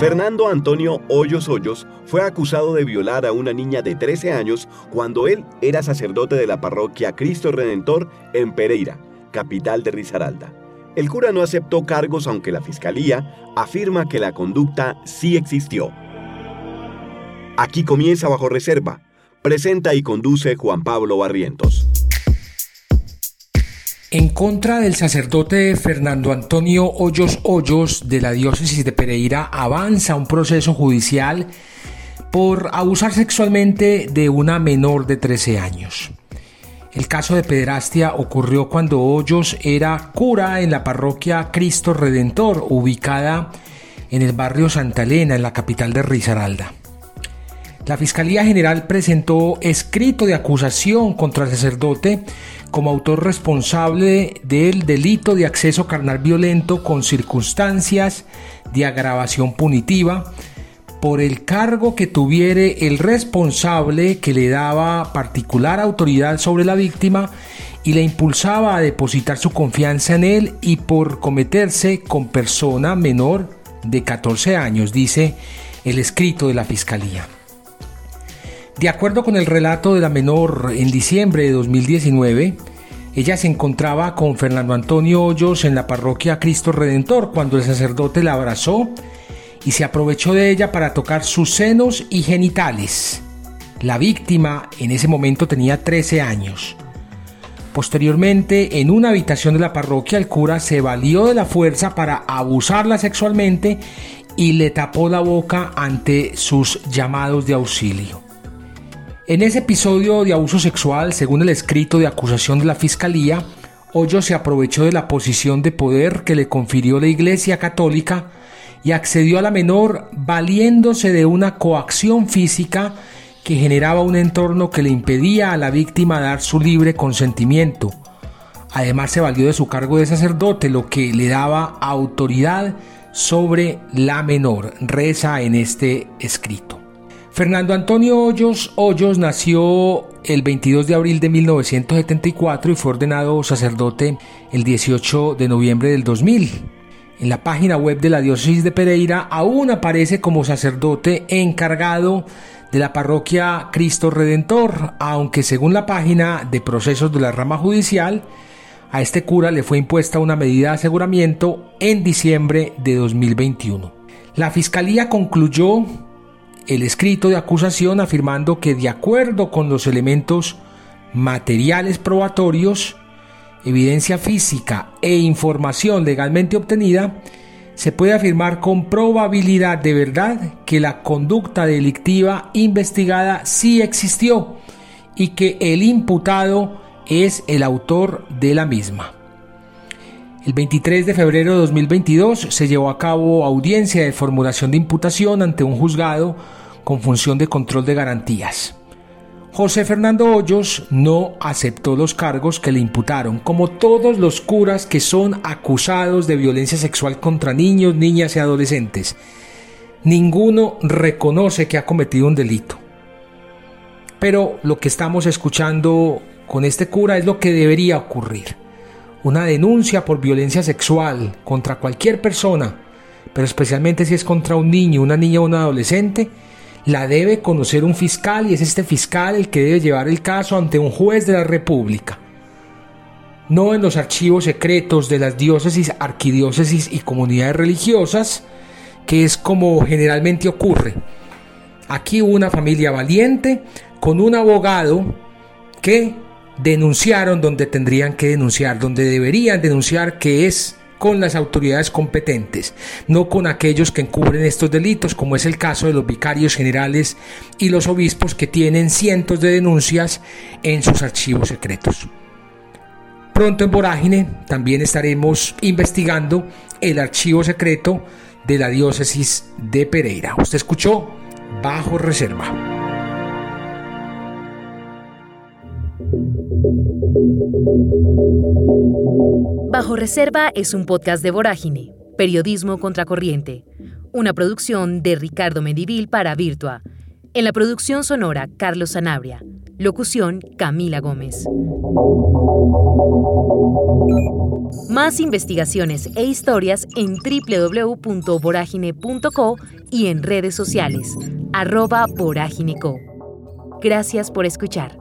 Fernando Antonio Hoyos Hoyos fue acusado de violar a una niña de 13 años cuando él era sacerdote de la parroquia Cristo Redentor en Pereira, capital de Risaralda. El cura no aceptó cargos aunque la fiscalía afirma que la conducta sí existió. Aquí comienza bajo reserva. Presenta y conduce Juan Pablo Barrientos. En contra del sacerdote Fernando Antonio Hoyos Hoyos de la diócesis de Pereira avanza un proceso judicial por abusar sexualmente de una menor de 13 años. El caso de pederastia ocurrió cuando Hoyos era cura en la parroquia Cristo Redentor, ubicada en el barrio Santa Elena, en la capital de Risaralda. La Fiscalía General presentó escrito de acusación contra el sacerdote como autor responsable del delito de acceso carnal violento con circunstancias de agravación punitiva por el cargo que tuviere el responsable que le daba particular autoridad sobre la víctima y le impulsaba a depositar su confianza en él y por cometerse con persona menor de 14 años, dice el escrito de la Fiscalía. De acuerdo con el relato de la menor en diciembre de 2019, ella se encontraba con Fernando Antonio Hoyos en la parroquia Cristo Redentor cuando el sacerdote la abrazó y se aprovechó de ella para tocar sus senos y genitales. La víctima en ese momento tenía 13 años. Posteriormente, en una habitación de la parroquia, el cura se valió de la fuerza para abusarla sexualmente y le tapó la boca ante sus llamados de auxilio. En ese episodio de abuso sexual, según el escrito de acusación de la Fiscalía, Hoyo se aprovechó de la posición de poder que le confirió la Iglesia Católica y accedió a la menor valiéndose de una coacción física que generaba un entorno que le impedía a la víctima dar su libre consentimiento. Además se valió de su cargo de sacerdote, lo que le daba autoridad sobre la menor, reza en este escrito. Fernando Antonio Hoyos Hoyos nació el 22 de abril de 1974 y fue ordenado sacerdote el 18 de noviembre del 2000. En la página web de la diócesis de Pereira aún aparece como sacerdote encargado de la parroquia Cristo Redentor, aunque según la página de procesos de la rama judicial, a este cura le fue impuesta una medida de aseguramiento en diciembre de 2021. La fiscalía concluyó el escrito de acusación afirmando que de acuerdo con los elementos materiales probatorios, evidencia física e información legalmente obtenida, se puede afirmar con probabilidad de verdad que la conducta delictiva investigada sí existió y que el imputado es el autor de la misma. El 23 de febrero de 2022 se llevó a cabo audiencia de formulación de imputación ante un juzgado con función de control de garantías. José Fernando Hoyos no aceptó los cargos que le imputaron, como todos los curas que son acusados de violencia sexual contra niños, niñas y adolescentes. Ninguno reconoce que ha cometido un delito. Pero lo que estamos escuchando con este cura es lo que debería ocurrir una denuncia por violencia sexual contra cualquier persona, pero especialmente si es contra un niño, una niña o un adolescente, la debe conocer un fiscal y es este fiscal el que debe llevar el caso ante un juez de la República. No en los archivos secretos de las diócesis, arquidiócesis y comunidades religiosas, que es como generalmente ocurre. Aquí hubo una familia valiente con un abogado que denunciaron donde tendrían que denunciar, donde deberían denunciar, que es con las autoridades competentes, no con aquellos que encubren estos delitos, como es el caso de los vicarios generales y los obispos que tienen cientos de denuncias en sus archivos secretos. Pronto en Vorágine también estaremos investigando el archivo secreto de la diócesis de Pereira. Usted escuchó Bajo Reserva. Bajo Reserva es un podcast de Vorágine, Periodismo Contracorriente, una producción de Ricardo Medivil para Virtua. En la producción sonora, Carlos Sanabria. Locución, Camila Gómez. Más investigaciones e historias en www.voragine.co y en redes sociales, arroba voragineco. Gracias por escuchar.